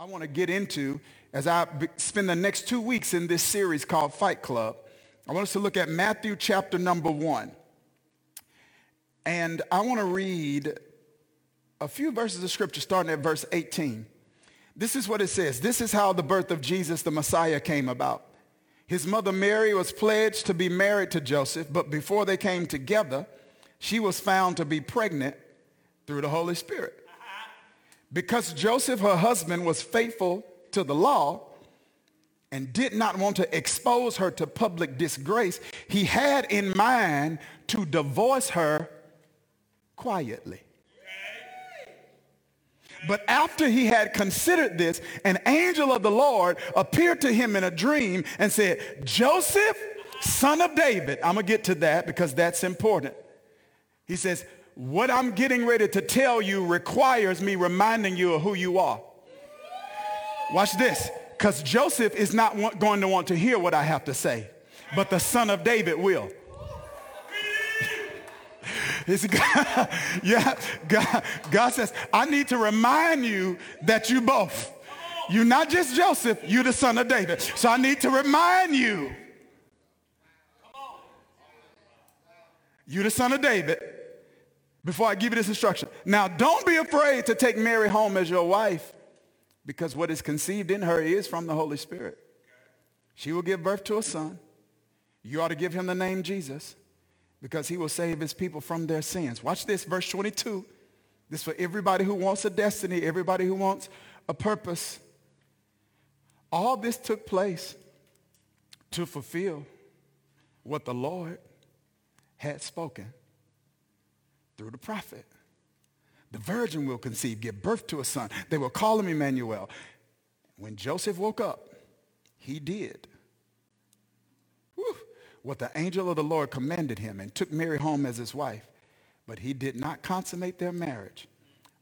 I want to get into as I spend the next two weeks in this series called Fight Club. I want us to look at Matthew chapter number one. And I want to read a few verses of scripture starting at verse 18. This is what it says. This is how the birth of Jesus the Messiah came about. His mother Mary was pledged to be married to Joseph, but before they came together, she was found to be pregnant through the Holy Spirit. Because Joseph, her husband, was faithful to the law and did not want to expose her to public disgrace, he had in mind to divorce her quietly. But after he had considered this, an angel of the Lord appeared to him in a dream and said, Joseph, son of David, I'm going to get to that because that's important. He says, what I'm getting ready to tell you requires me reminding you of who you are. Watch this, because Joseph is not want, going to want to hear what I have to say, but the son of David will. It's God, yeah, God, God says, I need to remind you that you both. You're not just Joseph, you're the son of David. So I need to remind you. You're the son of David before I give you this instruction. Now, don't be afraid to take Mary home as your wife because what is conceived in her is from the Holy Spirit. She will give birth to a son. You ought to give him the name Jesus because he will save his people from their sins. Watch this, verse 22. This for everybody who wants a destiny, everybody who wants a purpose. All this took place to fulfill what the Lord had spoken through the prophet. The virgin will conceive, give birth to a son. They will call him Emmanuel. When Joseph woke up, he did whew, what the angel of the Lord commanded him and took Mary home as his wife. But he did not consummate their marriage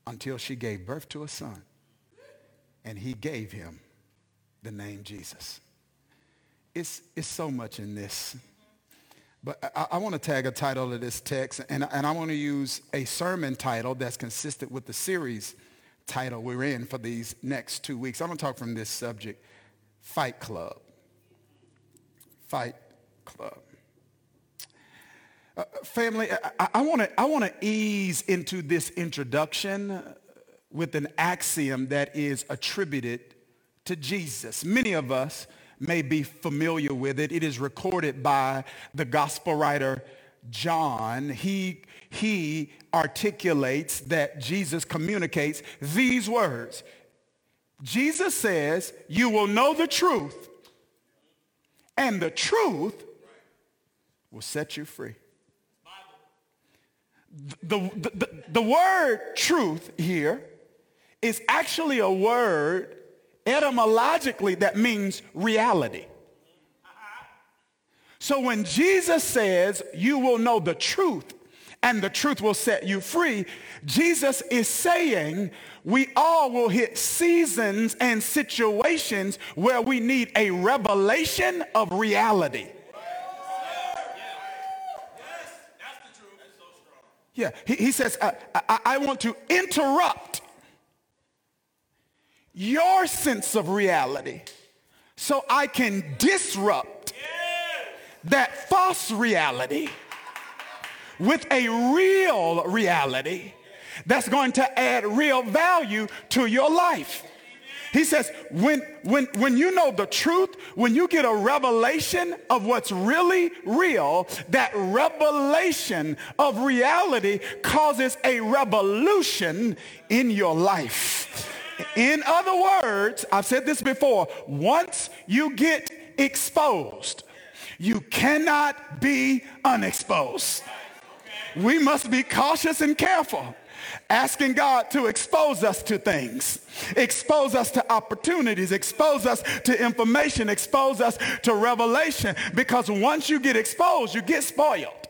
until she gave birth to a son. And he gave him the name Jesus. It's, it's so much in this. But I, I want to tag a title to this text, and, and I want to use a sermon title that's consistent with the series title we're in for these next two weeks. I'm going to talk from this subject, Fight Club. Fight Club. Uh, family, I want to I want to ease into this introduction with an axiom that is attributed to Jesus. Many of us may be familiar with it. It is recorded by the gospel writer John. He, he articulates that Jesus communicates these words. Jesus says, you will know the truth and the truth will set you free. The, the, the, the word truth here is actually a word etymologically that means reality. So when Jesus says you will know the truth and the truth will set you free, Jesus is saying we all will hit seasons and situations where we need a revelation of reality. Yeah, he, he says, I, I, I want to interrupt your sense of reality so I can disrupt that false reality with a real reality that's going to add real value to your life. He says, when, when, when you know the truth, when you get a revelation of what's really real, that revelation of reality causes a revolution in your life. In other words, I've said this before, once you get exposed, you cannot be unexposed. We must be cautious and careful asking God to expose us to things, expose us to opportunities, expose us to information, expose us to revelation. Because once you get exposed, you get spoiled.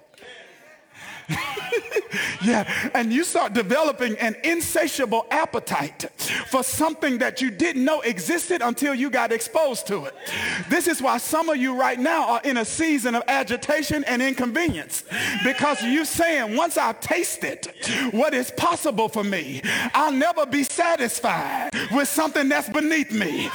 yeah, and you start developing an insatiable appetite for something that you didn't know existed until you got exposed to it. This is why some of you right now are in a season of agitation and inconvenience because you're saying, once I've tasted what is possible for me, I'll never be satisfied with something that's beneath me.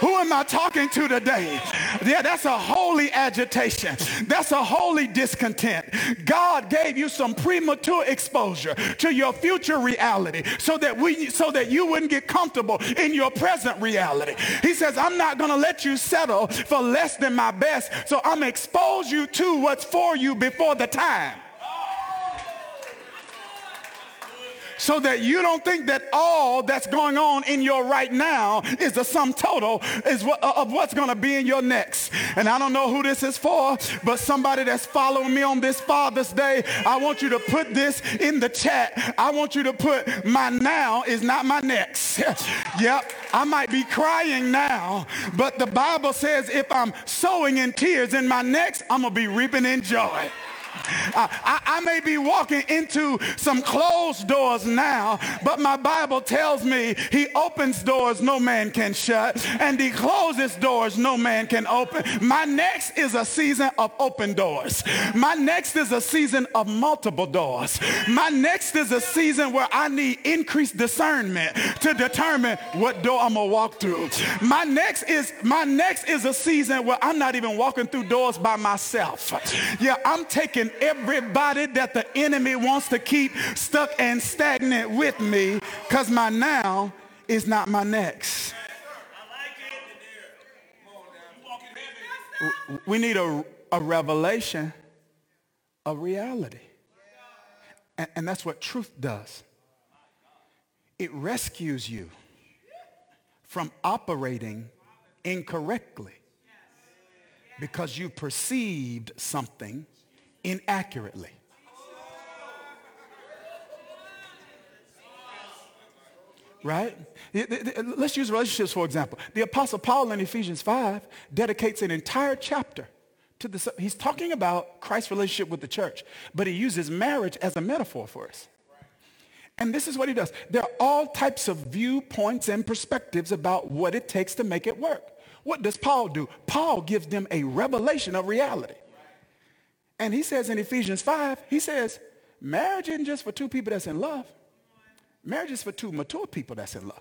Who am I talking to today? Yeah, that's a holy agitation. That's a holy discontent. God gave you some premature exposure to your future reality so that we so that you wouldn't get comfortable in your present reality. He says, I'm not going to let you settle for less than my best. So I'm expose you to what's for you before the time. So that you don't think that all that's going on in your right now is the sum total is what, uh, of what's going to be in your next. And I don't know who this is for, but somebody that's following me on this Father's Day, I want you to put this in the chat. I want you to put my now is not my next. yep, I might be crying now, but the Bible says if I'm sowing in tears in my next, I'm going to be reaping in joy. Uh, I, I, may be walking into some closed doors now, but my Bible tells me he opens doors no man can shut, and he closes doors no man can open. My next is a season of open doors. My next is a season of multiple doors. My next is a season where I need increased discernment to determine what door I'm gonna walk through. My next is my next is a season where I'm not even walking through doors by myself. Yeah, I'm taking everybody that the enemy wants to keep stuck and stagnant with me because my now is not my next. We need a, a revelation of reality. And, and that's what truth does. It rescues you from operating incorrectly because you perceived something inaccurately. Right? Let's use relationships for example. The Apostle Paul in Ephesians 5 dedicates an entire chapter to this. He's talking about Christ's relationship with the church, but he uses marriage as a metaphor for us. And this is what he does. There are all types of viewpoints and perspectives about what it takes to make it work. What does Paul do? Paul gives them a revelation of reality. And he says in Ephesians 5, he says, marriage isn't just for two people that's in love. Marriage is for two mature people that's in love.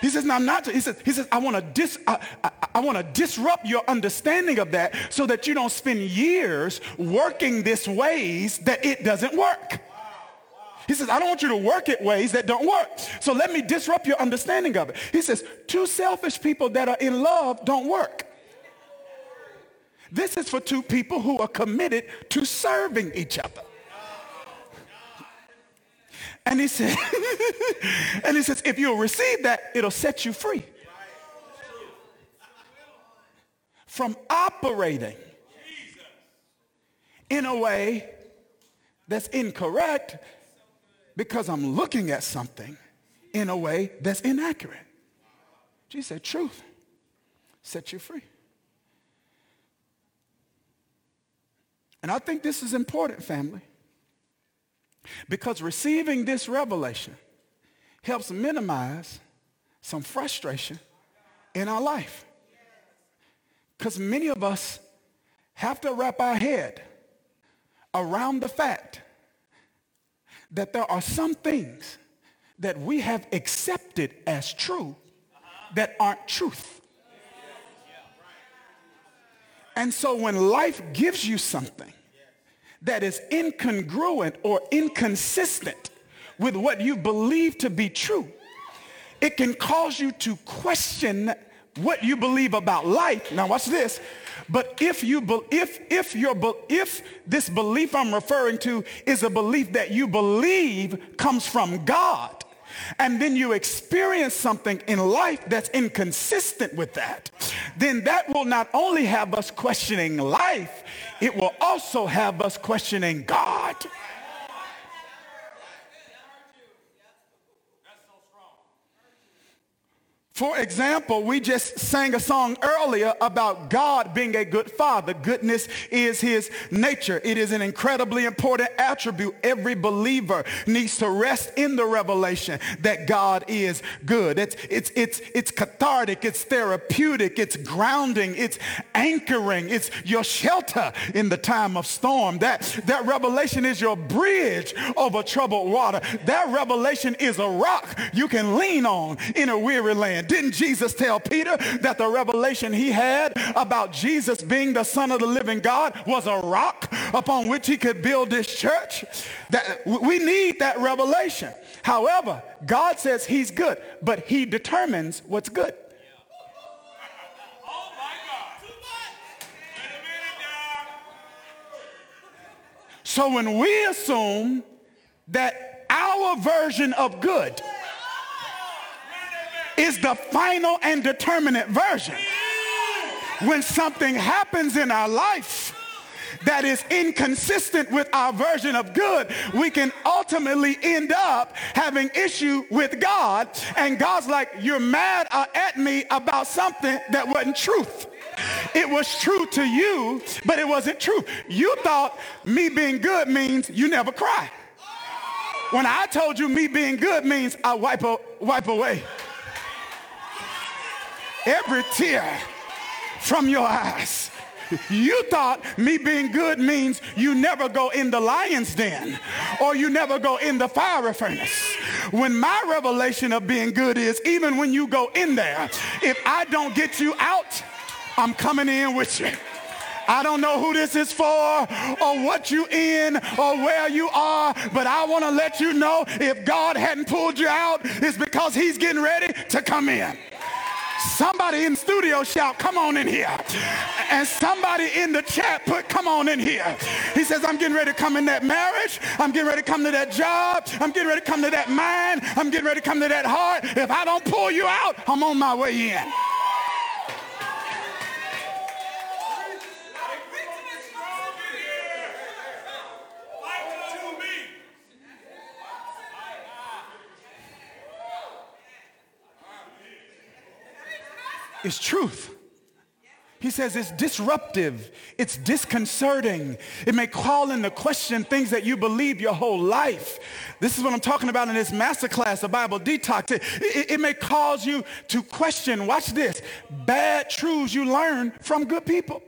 he says, now I'm not, he says, he says, I want to dis, I, I, I want to disrupt your understanding of that so that you don't spend years working this ways that it doesn't work. He says, I don't want you to work it ways that don't work. So let me disrupt your understanding of it. He says, two selfish people that are in love don't work. This is for two people who are committed to serving each other. And he said, and he says, if you'll receive that, it'll set you free from operating in a way that's incorrect because I'm looking at something in a way that's inaccurate. Jesus said, truth set you free. And I think this is important, family, because receiving this revelation helps minimize some frustration in our life. Because many of us have to wrap our head around the fact that there are some things that we have accepted as true that aren't truth. And so when life gives you something that is incongruent or inconsistent with what you believe to be true, it can cause you to question what you believe about life. Now watch this. But if you if if your if this belief I'm referring to is a belief that you believe comes from God, and then you experience something in life that's inconsistent with that, then that will not only have us questioning life, it will also have us questioning God. For example, we just sang a song earlier about God being a good father. Goodness is his nature. It is an incredibly important attribute. Every believer needs to rest in the revelation that God is good. It's, it's, it's, it's cathartic. It's therapeutic. It's grounding. It's anchoring. It's your shelter in the time of storm. That, that revelation is your bridge over troubled water. That revelation is a rock you can lean on in a weary land. Didn't Jesus tell Peter that the revelation he had about Jesus being the son of the living God was a rock upon which he could build this church? That we need that revelation. However, God says he's good, but he determines what's good. So when we assume that our version of good is the final and determinate version. When something happens in our life that is inconsistent with our version of good, we can ultimately end up having issue with God. And God's like, you're mad uh, at me about something that wasn't truth. It was true to you, but it wasn't true. You thought me being good means you never cry. When I told you me being good means I wipe, wipe away every tear from your eyes. You thought me being good means you never go in the lion's den or you never go in the fire furnace. When my revelation of being good is even when you go in there, if I don't get you out, I'm coming in with you. I don't know who this is for or what you in or where you are, but I want to let you know if God hadn't pulled you out, it's because he's getting ready to come in. Somebody in the studio shout, come on in here. And somebody in the chat put, come on in here. He says, I'm getting ready to come in that marriage. I'm getting ready to come to that job. I'm getting ready to come to that mind. I'm getting ready to come to that heart. If I don't pull you out, I'm on my way in. Is truth. He says it's disruptive, it's disconcerting. It may call into question things that you believe your whole life. This is what I'm talking about in this masterclass, the Bible detox. It, it, it may cause you to question, watch this, bad truths you learn from good people.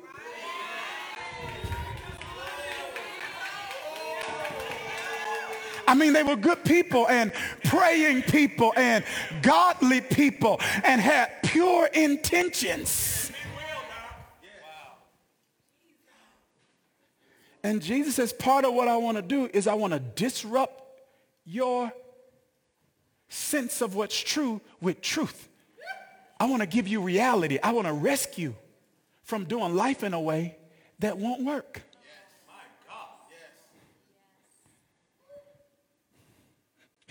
I mean, they were good people and praying people and godly people and had pure intentions. And Jesus says, part of what I want to do is I want to disrupt your sense of what's true with truth. I want to give you reality. I want to rescue from doing life in a way that won't work.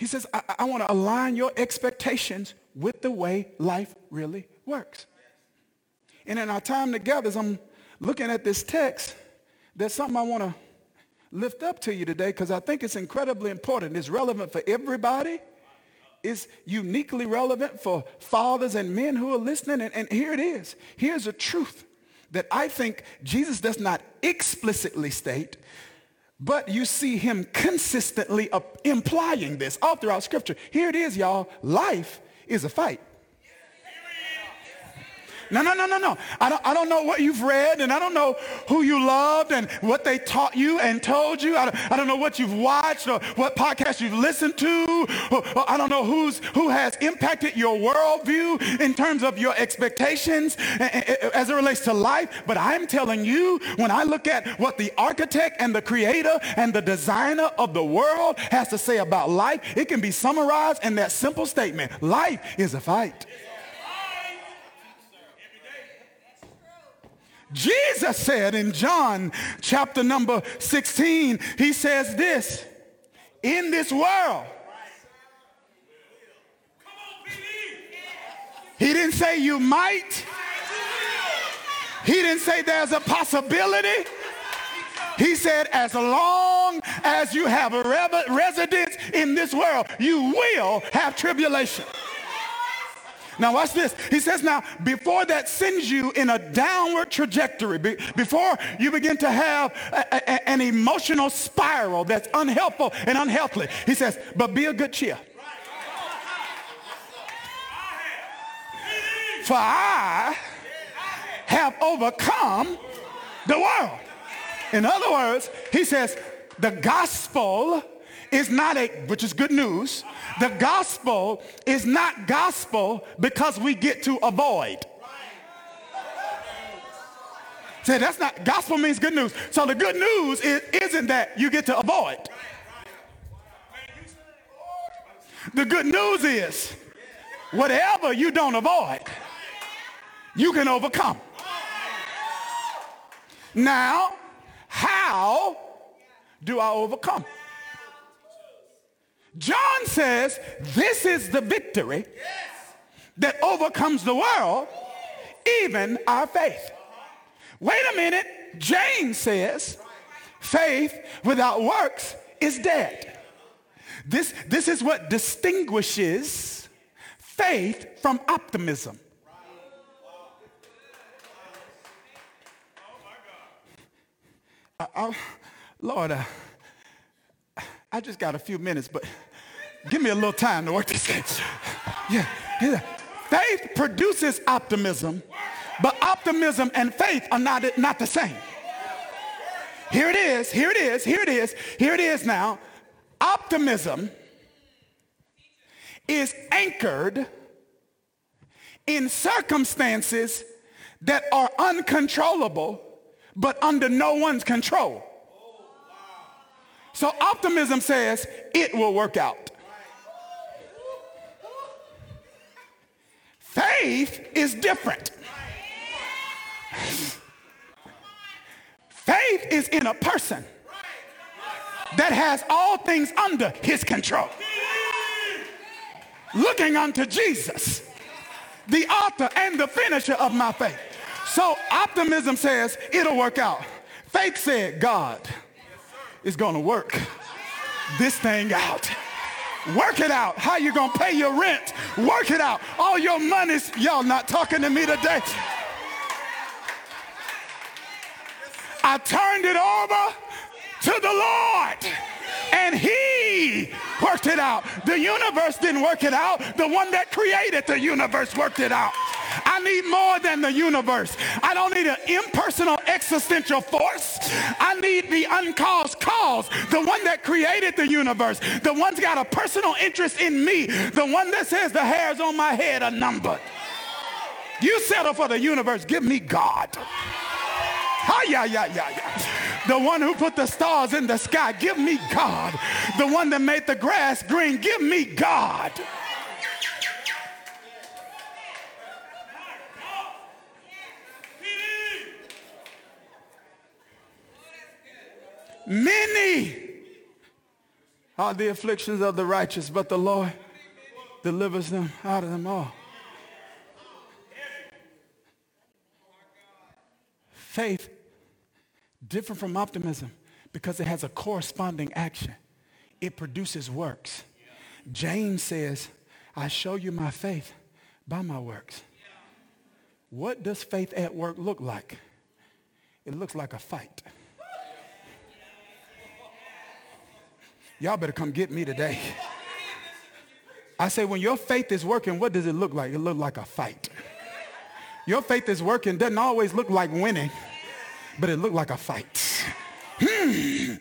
He says, I, I want to align your expectations with the way life really works. And in our time together, as I'm looking at this text, there's something I want to lift up to you today because I think it's incredibly important. It's relevant for everybody. It's uniquely relevant for fathers and men who are listening. And, and here it is. Here's a truth that I think Jesus does not explicitly state, but you see him consistently implying this all throughout scripture. Here it is, y'all. Life is a fight. No, no, no, no, no. I don't, I don't know what you've read and I don't know who you loved and what they taught you and told you. I don't, I don't know what you've watched or what podcast you've listened to. Or, or I don't know who's, who has impacted your worldview in terms of your expectations as it relates to life. But I'm telling you, when I look at what the architect and the creator and the designer of the world has to say about life, it can be summarized in that simple statement. Life is a fight. Jesus said in John chapter number 16, he says this, in this world, he didn't say you might. He didn't say there's a possibility. He said, as long as you have a residence in this world, you will have tribulation. Now watch this. He says now, before that sends you in a downward trajectory, be, before you begin to have a, a, an emotional spiral that's unhelpful and unhealthy, he says, but be a good cheer. For I have overcome the world. In other words, he says, the gospel is not a, which is good news. The gospel is not gospel because we get to avoid. Say that's not, gospel means good news. So the good news is, isn't that you get to avoid. The good news is whatever you don't avoid, you can overcome. Now, how do I overcome? John says this is the victory that overcomes the world, even our faith. Wait a minute. James says faith without works is dead. This, this is what distinguishes faith from optimism. I, Lord, uh, I just got a few minutes, but give me a little time to work this. yeah, yeah. Faith produces optimism, but optimism and faith are not, not the same. Here it is, here it is, here it is, here it is now. Optimism is anchored in circumstances that are uncontrollable, but under no one's control. So optimism says it will work out. Faith is different. Faith is in a person that has all things under his control. Looking unto Jesus, the author and the finisher of my faith. So optimism says it'll work out. Faith said, God, is to work this thing out. Work it out. How you to pay your rent? Work it out. All your money's, y'all not talking to me today. I turned it over to the Lord and he worked it out. The universe didn't work it out. The one that created the universe worked it out. I need more than the universe. I don't need an impersonal existential force. I need the uncaused cause, the one that created the universe, the one's got a personal interest in me, the one that says the hairs on my head are numbered. You settle for the universe, give me God. Hi, yeah, yeah, yeah, yeah. The one who put the stars in the sky, give me God. The one that made the grass green, give me God. Many are the afflictions of the righteous, but the Lord delivers them out of them all. Faith, different from optimism, because it has a corresponding action. It produces works. James says, I show you my faith by my works. What does faith at work look like? It looks like a fight. Y'all better come get me today. I say, when your faith is working, what does it look like? It look like a fight. Your faith is working doesn't always look like winning, but it look like a fight. Hmm.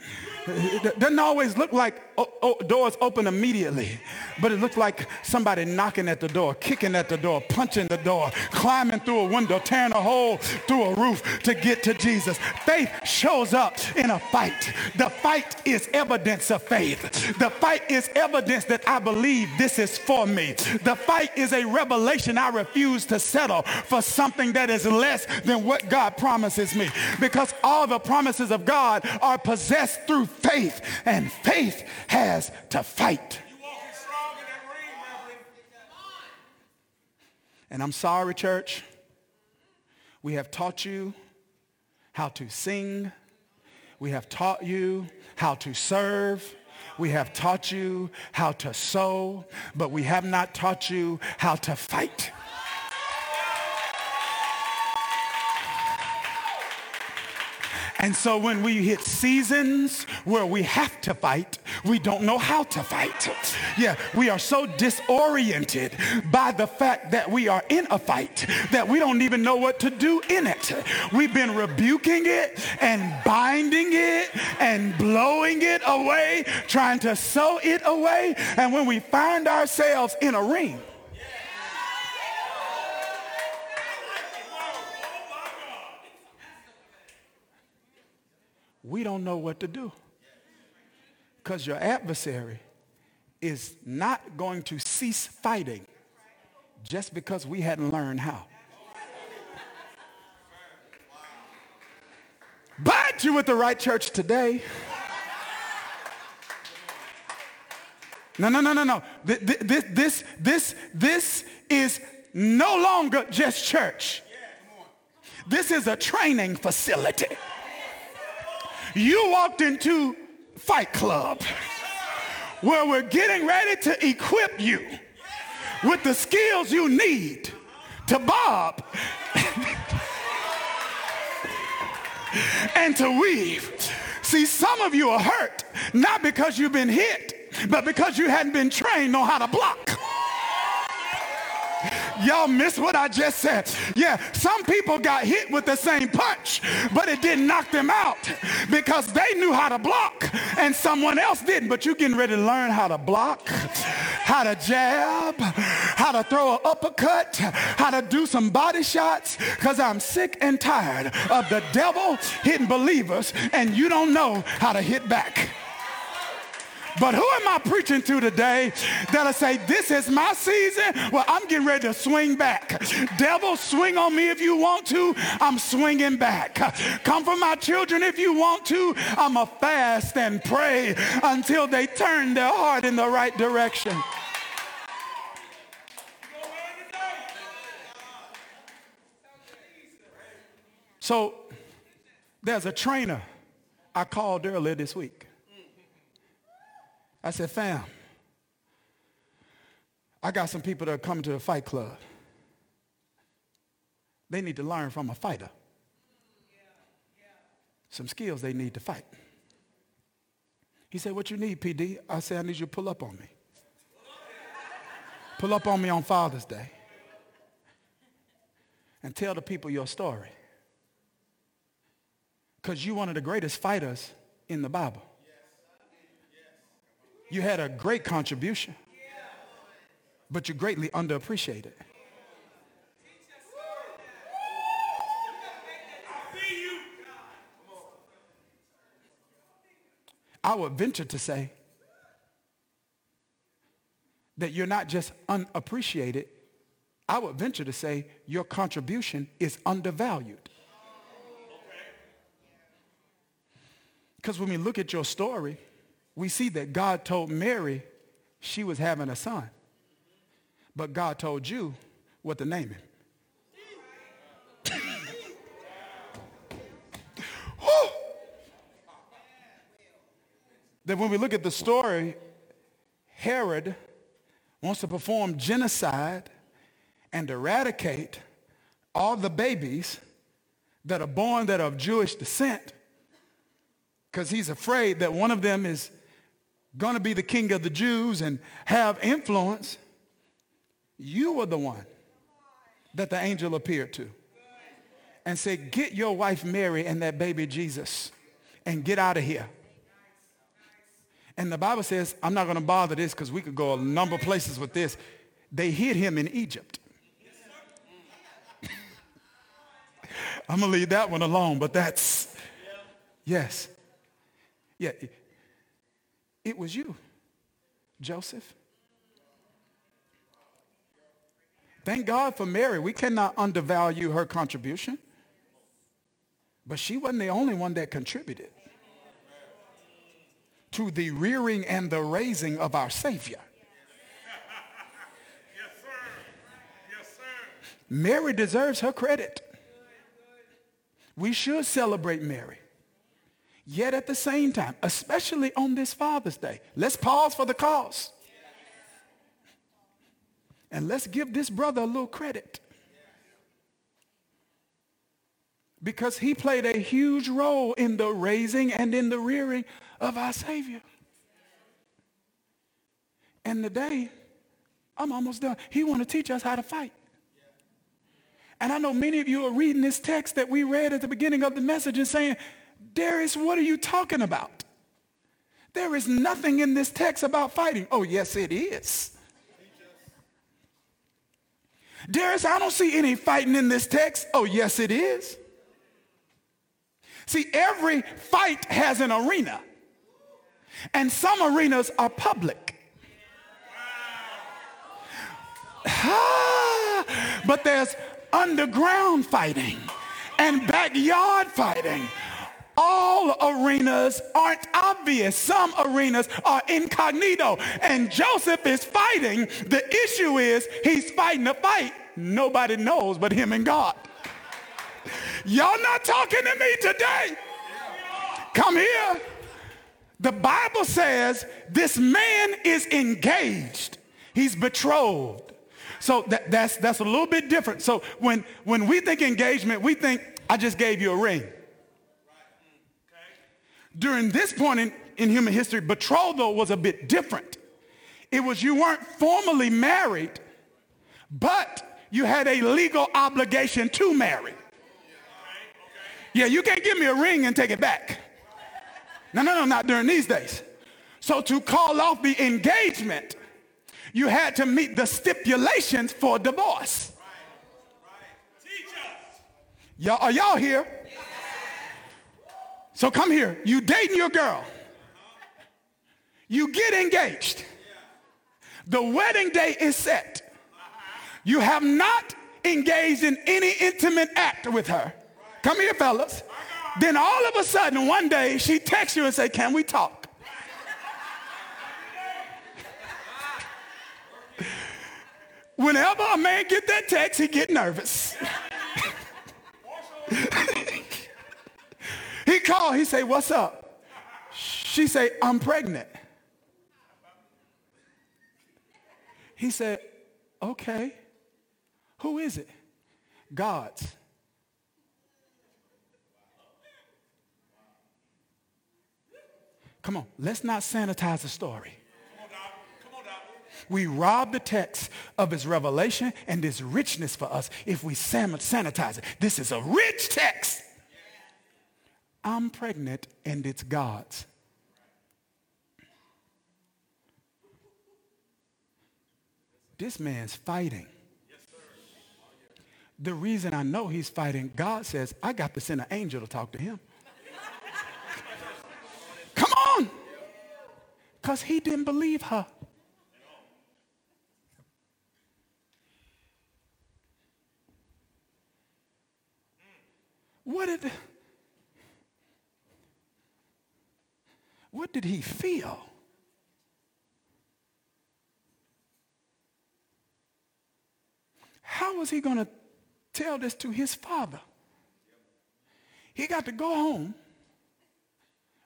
It doesn't always look like Oh, oh, doors open immediately, but it looks like somebody knocking at the door, kicking at the door, punching the door, climbing through a window, tearing a hole through a roof to get to Jesus. Faith shows up in a fight. The fight is evidence of faith. The fight is evidence that I believe this is for me. The fight is a revelation I refuse to settle for something that is less than what God promises me because all the promises of God are possessed through faith, and faith has to fight. And I'm sorry, church. We have taught you how to sing. We have taught you how to serve. We have taught you how to sow, but we have not taught you how to fight. And so when we hit seasons where we have to fight, we don't know how to fight. Yeah, we are so disoriented by the fact that we are in a fight that we don't even know what to do in it. We've been rebuking it and binding it and blowing it away, trying to sew it away. And when we find ourselves in a ring, we don't know what to do. Because your adversary is not going to cease fighting just because we hadn't learned how. But you with the right church today. No, no, no, no, no. This, this, this, this is no longer just church. This is a training facility. You walked into Fight Club where we're getting ready to equip you with the skills you need to bob and to weave. See, some of you are hurt, not because you've been hit, but because you hadn't been trained on how to block. Y'all miss what I just said. Yeah, some people got hit with the same punch, but it didn't knock them out because they knew how to block and someone else didn't. But you're getting ready to learn how to block, how to jab, how to throw an uppercut, how to do some body shots because I'm sick and tired of the devil hitting believers and you don't know how to hit back. But who am I preaching to today that'll say, this is my season? Well, I'm getting ready to swing back. Devil, swing on me if you want to. I'm swinging back. Come for my children if you want to. I'm a fast and pray until they turn their heart in the right direction. So there's a trainer I called earlier this week. I said, fam, I got some people that are coming to the fight club. They need to learn from a fighter. Some skills they need to fight. He said, what you need, PD? I said, I need you to pull up on me. Pull up on me on Father's Day and tell the people your story. Because you're one of the greatest fighters in the Bible. You had a great contribution, but you're greatly underappreciated. I would venture to say that you're not just unappreciated. I would venture to say your contribution is undervalued. Because when we look at your story, we see that God told Mary she was having a son. But God told you what to name him. that when we look at the story, Herod wants to perform genocide and eradicate all the babies that are born that are of Jewish descent because he's afraid that one of them is going to be the king of the Jews and have influence, you were the one that the angel appeared to and said, get your wife Mary and that baby Jesus and get out of here. And the Bible says, I'm not going to bother this because we could go a number of places with this. They hid him in Egypt. I'm going to leave that one alone, but that's, yes. Yeah, it was you, Joseph. Thank God for Mary. We cannot undervalue her contribution. But she wasn't the only one that contributed to the rearing and the raising of our Savior. Mary deserves her credit. We should celebrate Mary. Yet at the same time, especially on this Father's Day, let's pause for the cause. And let's give this brother a little credit. Because he played a huge role in the raising and in the rearing of our Savior. And today, I'm almost done. He want to teach us how to fight. And I know many of you are reading this text that we read at the beginning of the message and saying, Darius, what are you talking about? There is nothing in this text about fighting. Oh, yes, it is. Darius, I don't see any fighting in this text. Oh, yes, it is. See, every fight has an arena. And some arenas are public. But there's underground fighting and backyard fighting. All arenas aren't obvious. Some arenas are incognito. And Joseph is fighting. The issue is he's fighting a fight nobody knows but him and God. Y'all not talking to me today. Come here. The Bible says this man is engaged. He's betrothed. So that, that's, that's a little bit different. So when, when we think engagement, we think, I just gave you a ring. During this point in, in human history, betrothal was a bit different. It was you weren't formally married, but you had a legal obligation to marry. Yeah, you can't give me a ring and take it back. No, no, no, not during these days. So to call off the engagement you had to meet the stipulations for divorce. Y'all, are y'all here? So come here. You dating your girl. You get engaged. The wedding day is set. You have not engaged in any intimate act with her. Come here, fellas. Then all of a sudden, one day, she texts you and say, can we talk? Whenever a man get that text, he get nervous. He called, he say, what's up? She say, I'm pregnant. He said, okay. Who is it? God's. Come on, let's not sanitize the story we rob the text of its revelation and its richness for us if we sanitize it. This is a rich text. I'm pregnant and it's God's. This man's fighting. The reason I know he's fighting, God says, I got to send an angel to talk to him. Come on. Because he didn't believe her. What did, what did he feel? How was he going to tell this to his father? He got to go home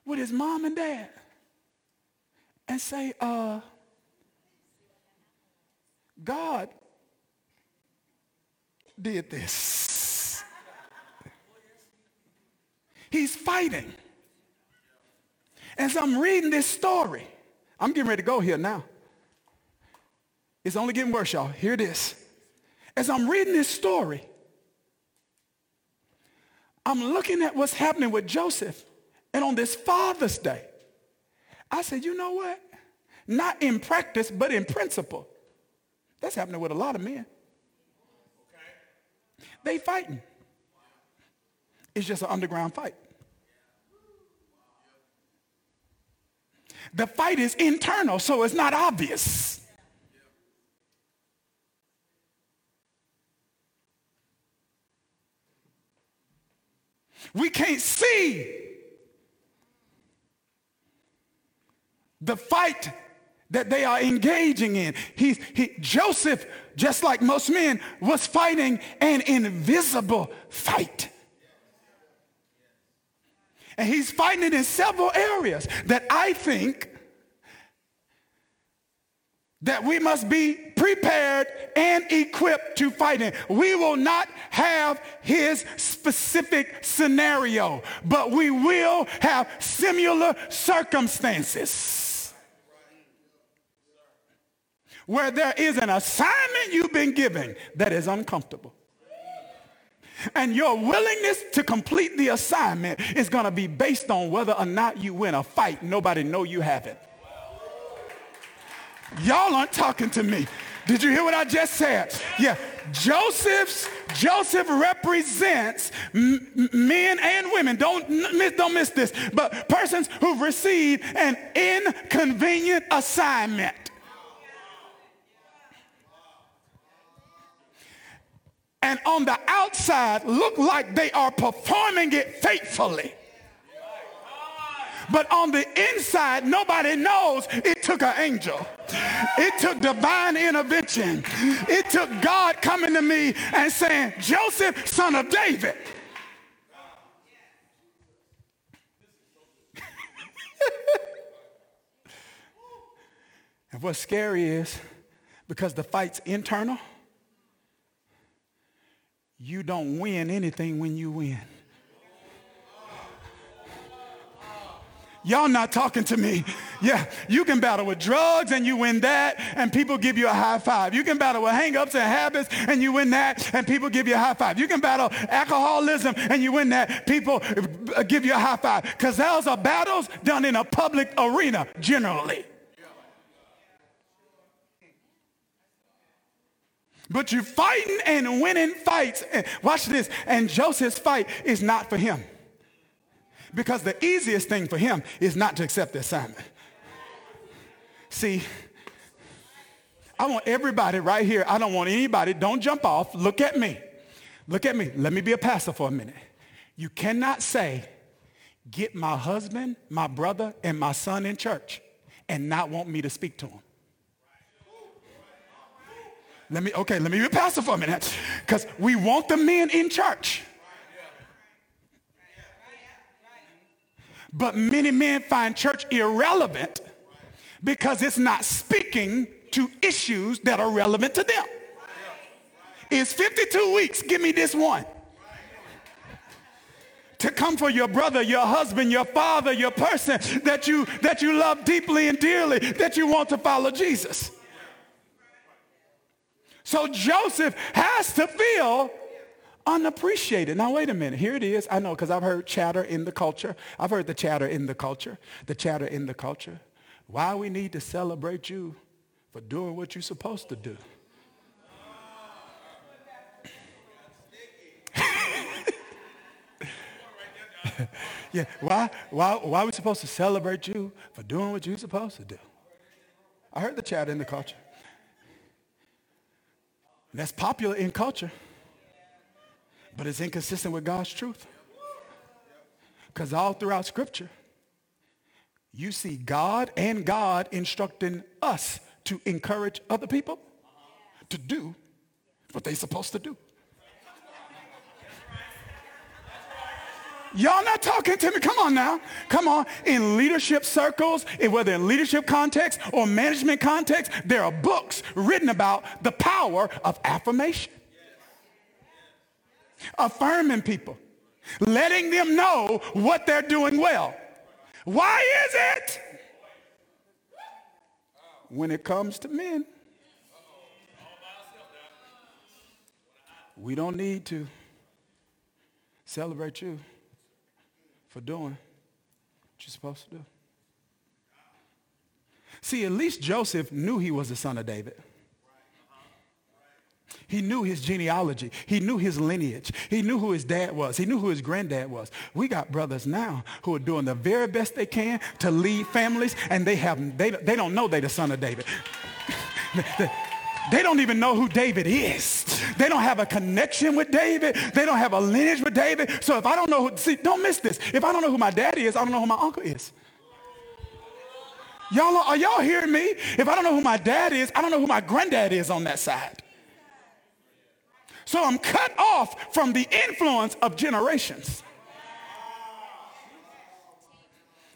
with his mom and dad and say, uh, God did this. He's fighting. As I'm reading this story, I'm getting ready to go here now. It's only getting worse, y'all. Hear this. As I'm reading this story, I'm looking at what's happening with Joseph. And on this Father's Day, I said, you know what? Not in practice, but in principle. That's happening with a lot of men. They fighting. It's just an underground fight. The fight is internal, so it's not obvious. We can't see the fight that they are engaging in. He, he, Joseph, just like most men, was fighting an invisible fight. And he's fighting it in several areas that I think that we must be prepared and equipped to fight in. We will not have his specific scenario, but we will have similar circumstances where there is an assignment you've been given that is uncomfortable. And your willingness to complete the assignment is going to be based on whether or not you win a fight. Nobody know you haven't. Y'all aren't talking to me. Did you hear what I just said? Yeah. Joseph's Joseph represents m- men and women. Don't miss, don't miss this. But persons who've received an inconvenient assignment. And on the outside look like they are performing it faithfully. But on the inside, nobody knows it took an angel. It took divine intervention. It took God coming to me and saying, Joseph, son of David. and what's scary is because the fight's internal, you don't win anything when you win. Y'all not talking to me. Yeah, you can battle with drugs and you win that and people give you a high five. You can battle with hangups and habits and you win that and people give you a high five. You can battle alcoholism and you win that. People give you a high five. Because those are battles done in a public arena generally. But you're fighting and winning fights. Watch this. And Joseph's fight is not for him. Because the easiest thing for him is not to accept the assignment. See, I want everybody right here. I don't want anybody, don't jump off. Look at me. Look at me. Let me be a pastor for a minute. You cannot say, get my husband, my brother, and my son in church and not want me to speak to them. Let me, okay, let me be pastor for a minute. Because we want the men in church. But many men find church irrelevant because it's not speaking to issues that are relevant to them. It's 52 weeks. Give me this one. To come for your brother, your husband, your father, your person that you that you love deeply and dearly, that you want to follow Jesus. So Joseph has to feel unappreciated. Now, wait a minute. Here it is. I know because I've heard chatter in the culture. I've heard the chatter in the culture, the chatter in the culture. Why we need to celebrate you for doing what you're supposed to do. yeah, why, why, why are we supposed to celebrate you for doing what you're supposed to do? I heard the chatter in the culture. That's popular in culture. But it's inconsistent with God's truth. Because all throughout Scripture, you see God and God instructing us to encourage other people to do what they're supposed to do. Y'all not talking to me. Come on now. Come on. In leadership circles, whether in leadership context or management context, there are books written about the power of affirmation affirming people, letting them know what they're doing well. Why is it? When it comes to men, we don't need to celebrate you for doing what you're supposed to do. See, at least Joseph knew he was the son of David. He knew his genealogy. He knew his lineage. He knew who his dad was. He knew who his granddad was. We got brothers now who are doing the very best they can to lead families, and they have they, they don't know they're the son of David. They don't even know who David is. They don't have a connection with David. They don't have a lineage with David. So if I don't know who, see, don't miss this. If I don't know who my daddy is, I don't know who my uncle is. Y'all, are y'all hearing me? If I don't know who my dad is, I don't know who my granddad is on that side. So I'm cut off from the influence of generations.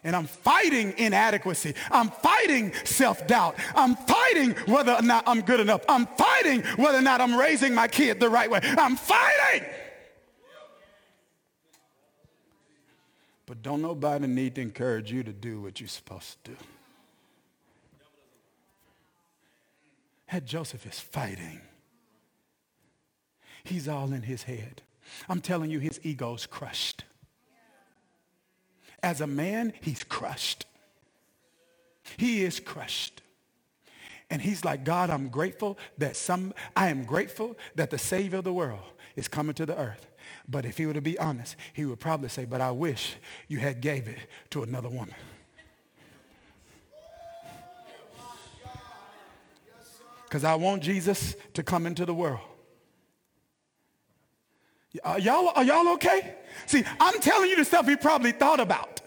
And I'm fighting inadequacy. I'm fighting self-doubt. I'm fighting whether or not I'm good enough. I'm fighting whether or not I'm raising my kid the right way. I'm fighting. But don't nobody need to encourage you to do what you're supposed to do. That Joseph is fighting. He's all in his head. I'm telling you, his ego's crushed. As a man, he's crushed. He is crushed. And he's like, God, I'm grateful that some, I am grateful that the Savior of the world is coming to the earth. But if he were to be honest, he would probably say, but I wish you had gave it to another woman. Because I want Jesus to come into the world. Are y'all, are y'all okay? See, I'm telling you the stuff he probably thought about.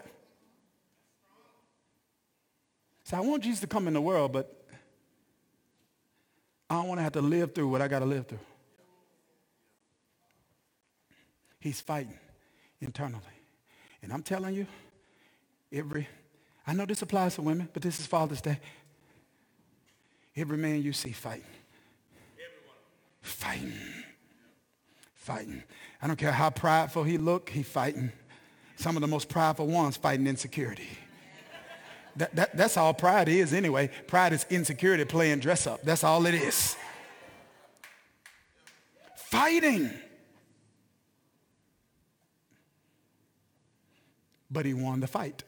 So I want Jesus to come in the world, but I don't want to have to live through what I got to live through. He's fighting internally. And I'm telling you, every, I know this applies to women, but this is Father's Day. Every man you see fighting. Fighting fighting. I don't care how prideful he look, he fighting. Some of the most prideful ones fighting insecurity. That, that, that's all pride is anyway. Pride is insecurity playing dress up. That's all it is. Fighting. But he won the fight.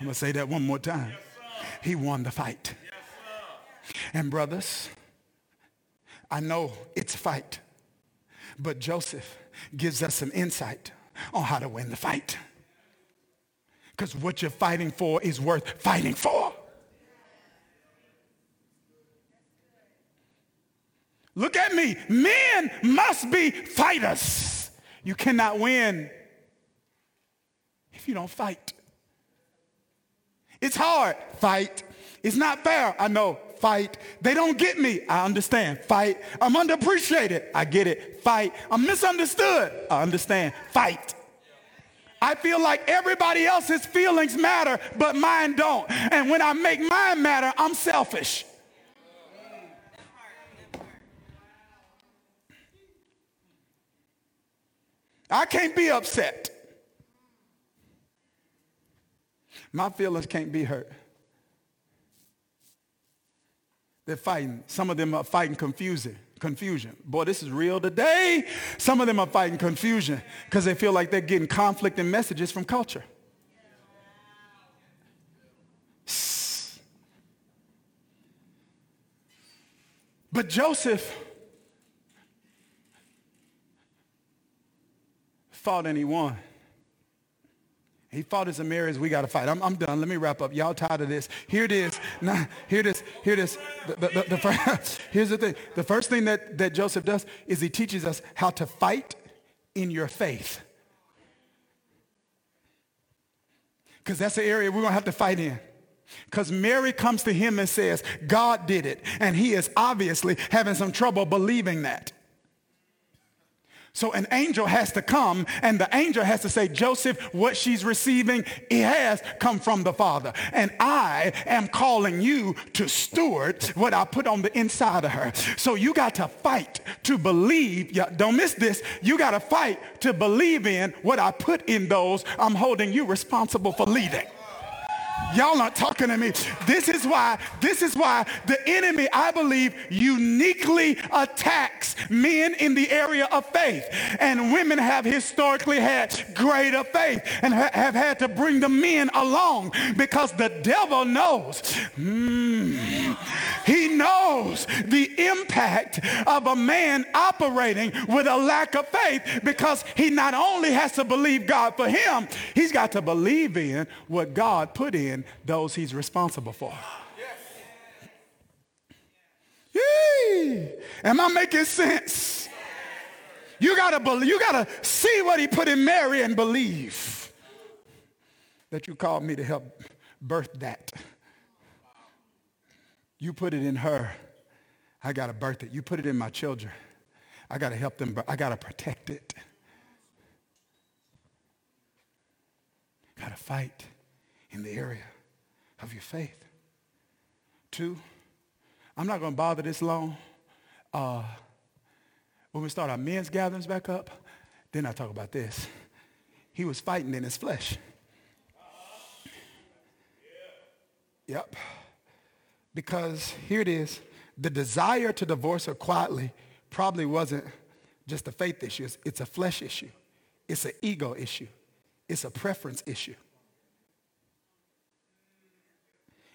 I'm going to say that one more time. He won the fight. And brothers, I know it's a fight, but Joseph gives us some insight on how to win the fight. Because what you're fighting for is worth fighting for. Look at me. Men must be fighters. You cannot win if you don't fight. It's hard. Fight. It's not fair. I know fight. They don't get me. I understand. Fight. I'm underappreciated. I get it. Fight. I'm misunderstood. I understand. Fight. I feel like everybody else's feelings matter, but mine don't. And when I make mine matter, I'm selfish. I can't be upset. My feelings can't be hurt. They're fighting. Some of them are fighting confusion. Confusion. Boy, this is real today. Some of them are fighting confusion because they feel like they're getting conflict and messages from culture. But Joseph fought and he won. He fought as a marriage. We got to fight. I'm, I'm done. Let me wrap up. Y'all tired of this? Here it is. Now, here it is. Here it is. The, the, the, the first, here's the thing. The first thing that, that Joseph does is he teaches us how to fight in your faith. Because that's the area we're going to have to fight in. Because Mary comes to him and says, God did it. And he is obviously having some trouble believing that. So an angel has to come and the angel has to say, Joseph, what she's receiving, it has come from the Father. And I am calling you to steward what I put on the inside of her. So you got to fight to believe. Yeah, don't miss this. You got to fight to believe in what I put in those I'm holding you responsible for leading. Y'all aren't talking to me. This is why, this is why the enemy, I believe, uniquely attacks men in the area of faith. And women have historically had greater faith and ha- have had to bring the men along because the devil knows. Mm, he knows the impact of a man operating with a lack of faith because he not only has to believe God for him, he's got to believe in what God put in in those he's responsible for. Yee. Am I making sense? You gotta believe, you gotta see what he put in Mary and believe that you called me to help birth that. You put it in her. I gotta birth it. You put it in my children. I gotta help them. I gotta protect it. Got to fight in the area of your faith. Two, I'm not going to bother this long. Uh, when we start our men's gatherings back up, then I talk about this. He was fighting in his flesh. Yep. Because here it is. The desire to divorce her quietly probably wasn't just a faith issue. It's, a flesh issue. It's an ego issue. It's a preference issue.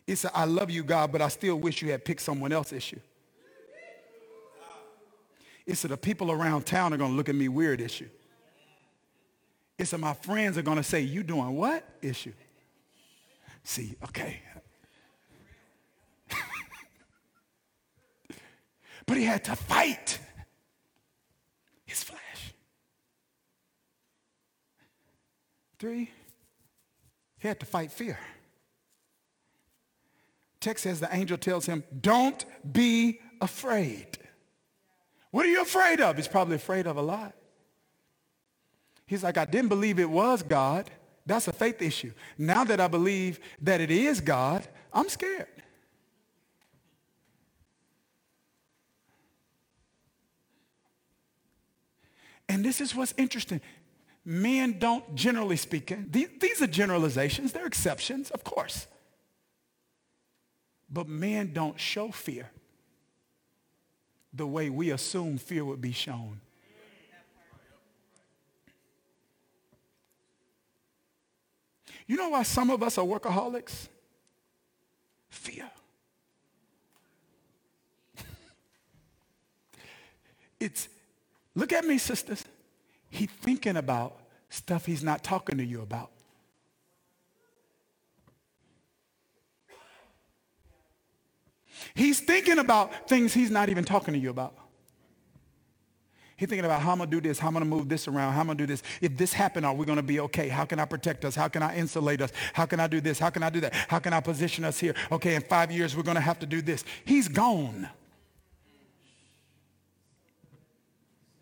It's a I love you, God, but I still wish you had picked someone else issue. It's a the people around town are going to look at me weird issue. It's a my friends are going to say, you doing what issue? See, okay. but he had to fight his flesh. Three, he had to fight fear. Text says the angel tells him, don't be afraid. What are you afraid of? He's probably afraid of a lot. He's like, I didn't believe it was God. That's a faith issue. Now that I believe that it is God, I'm scared. And this is what's interesting. Men don't, generally speaking, these, these are generalizations, they're exceptions, of course. But men don't show fear the way we assume fear would be shown. You know why some of us are workaholics? Fear. it's, look at me, sisters. He's thinking about stuff he's not talking to you about. He's thinking about things he's not even talking to you about. He's thinking about how I'm going to do this, how I'm going to move this around, how I'm going to do this. If this happened, are we going to be okay? How can I protect us? How can I insulate us? How can I do this? How can I do that? How can I position us here? Okay, in five years, we're going to have to do this. He's gone.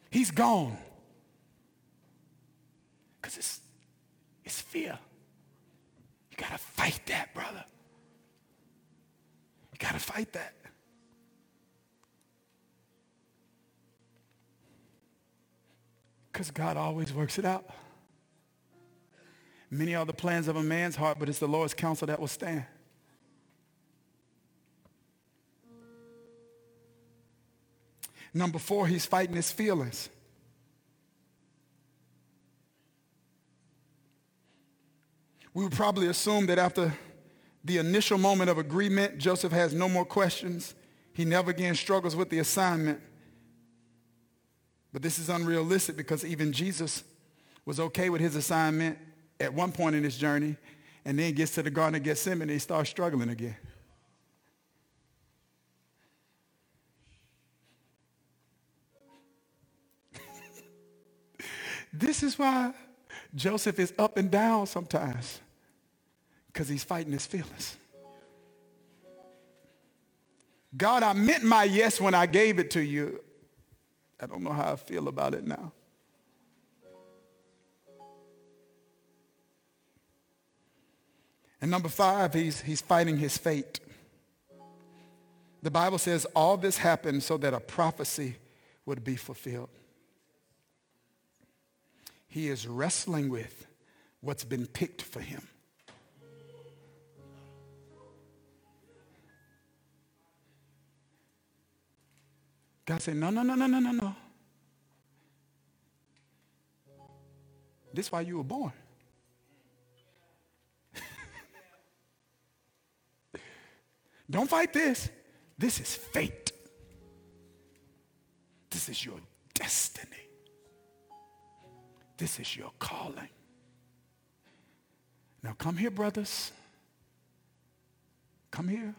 He's gone. Because it's, it's fear. You got to fight that, brother. Got to fight that. Because God always works it out. Many are the plans of a man's heart, but it's the Lord's counsel that will stand. Number four, he's fighting his feelings. We would probably assume that after the initial moment of agreement, Joseph has no more questions. He never again struggles with the assignment. But this is unrealistic because even Jesus was okay with his assignment at one point in his journey and then gets to the Garden of Gethsemane and he starts struggling again. this is why Joseph is up and down sometimes. Because he's fighting his feelings. God, I meant my yes when I gave it to you. I don't know how I feel about it now. And number five, he's, he's fighting his fate. The Bible says all this happened so that a prophecy would be fulfilled. He is wrestling with what's been picked for him. God said, no, no, no, no, no, no, no. This is why you were born. Don't fight this. This is fate. This is your destiny. This is your calling. Now come here, brothers. Come here.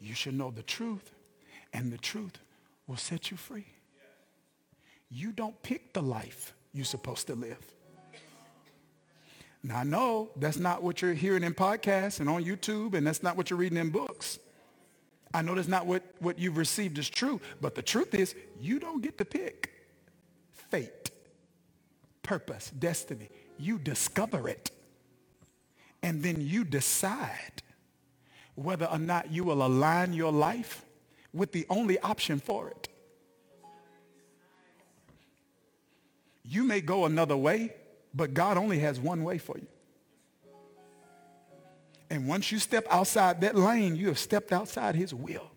You should know the truth and the truth will set you free. You don't pick the life you're supposed to live. Now, I know that's not what you're hearing in podcasts and on YouTube, and that's not what you're reading in books. I know that's not what, what you've received is true, but the truth is you don't get to pick fate, purpose, destiny. You discover it. And then you decide whether or not you will align your life with the only option for it. You may go another way, but God only has one way for you. And once you step outside that lane, you have stepped outside his will.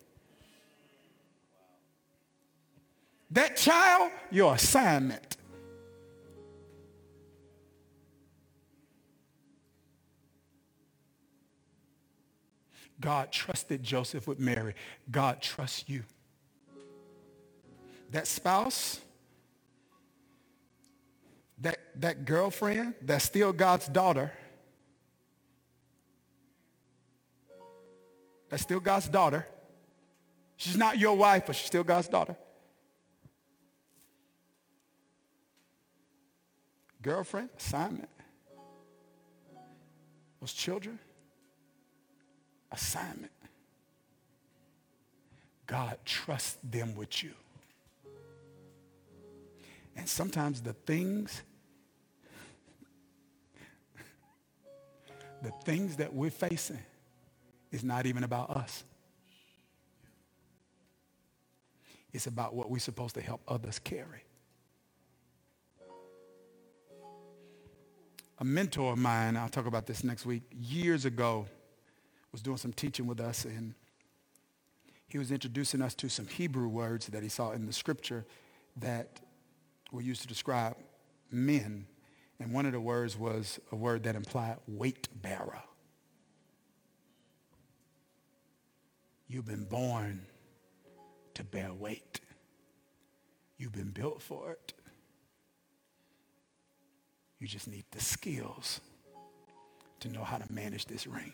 That child, your assignment. God trusted Joseph with Mary. God trusts you. That spouse, that, that girlfriend, that's still God's daughter. That's still God's daughter. She's not your wife, but she's still God's daughter. Girlfriend, assignment. Those children, assignment. God trusts them with you. And sometimes the things, the things that we're facing is not even about us. It's about what we're supposed to help others carry. A mentor of mine, I'll talk about this next week, years ago, was doing some teaching with us, and he was introducing us to some Hebrew words that he saw in the scripture that were used to describe men. And one of the words was a word that implied weight bearer. You've been born to bear weight. You've been built for it. You just need the skills to know how to manage this ring.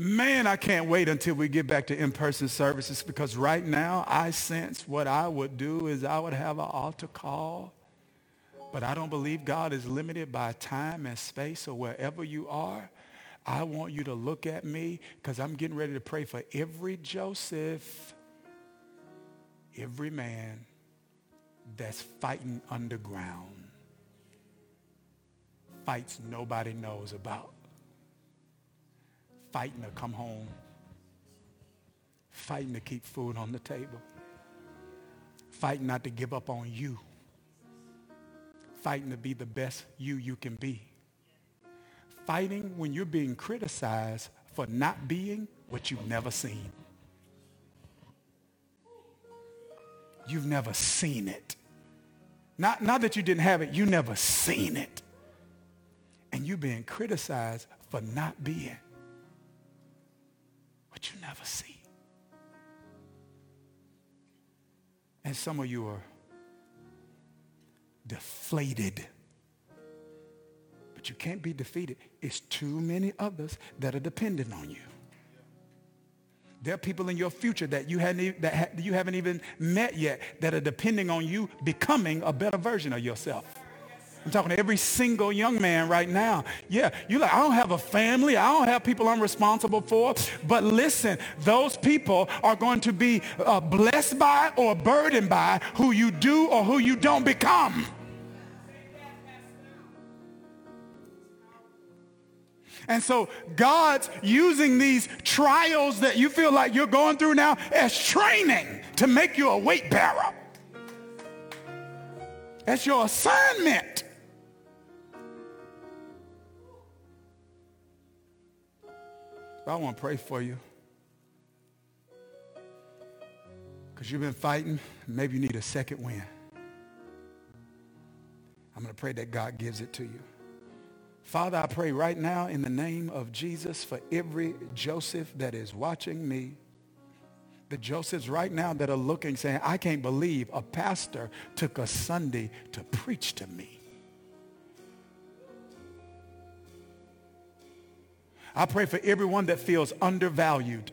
Man, I can't wait until we get back to in-person services because right now I sense what I would do is I would have an altar call. But I don't believe God is limited by time and space or wherever you are. I want you to look at me because I'm getting ready to pray for every Joseph, every man that's fighting underground, fights nobody knows about fighting to come home, fighting to keep food on the table, fighting not to give up on you, fighting to be the best you you can be, fighting when you're being criticized for not being what you've never seen. You've never seen it. Not, not that you didn't have it, you never seen it. And you're being criticized for not being but you never see. And some of you are deflated. But you can't be defeated. It's too many others that are dependent on you. There are people in your future that you, hadn't, that you haven't even met yet that are depending on you becoming a better version of yourself. I'm talking to every single young man right now. Yeah, you're like, I don't have a family. I don't have people I'm responsible for. But listen, those people are going to be uh, blessed by or burdened by who you do or who you don't become. And so God's using these trials that you feel like you're going through now as training to make you a weight bearer. That's your assignment. But I want to pray for you. Because you've been fighting. Maybe you need a second win. I'm going to pray that God gives it to you. Father, I pray right now in the name of Jesus for every Joseph that is watching me. The Josephs right now that are looking saying, I can't believe a pastor took a Sunday to preach to me. I pray for everyone that feels undervalued.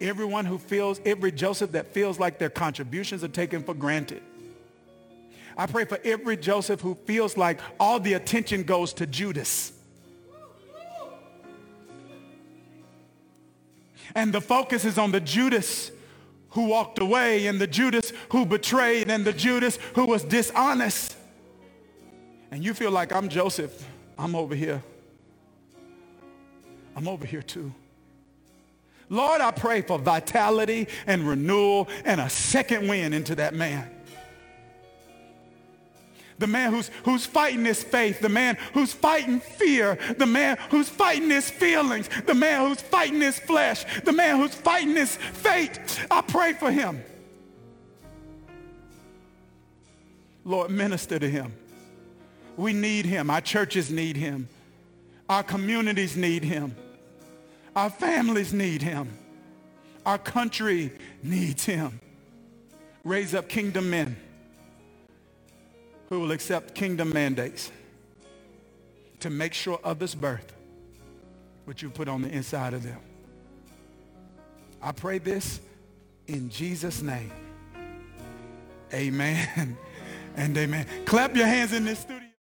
Everyone who feels, every Joseph that feels like their contributions are taken for granted. I pray for every Joseph who feels like all the attention goes to Judas. And the focus is on the Judas who walked away and the Judas who betrayed and the Judas who was dishonest. And you feel like I'm Joseph. I'm over here. I'm over here too. Lord, I pray for vitality and renewal and a second wind into that man the man who's, who's fighting his faith, the man who's fighting fear, the man who's fighting his feelings, the man who's fighting his flesh, the man who's fighting his fate. I pray for him. Lord, minister to him. We need him. Our churches need him. Our communities need him. Our families need him. Our country needs him. Raise up kingdom men who will accept kingdom mandates to make sure others birth what you put on the inside of them. I pray this in Jesus' name. Amen and amen. Clap your hands in this studio.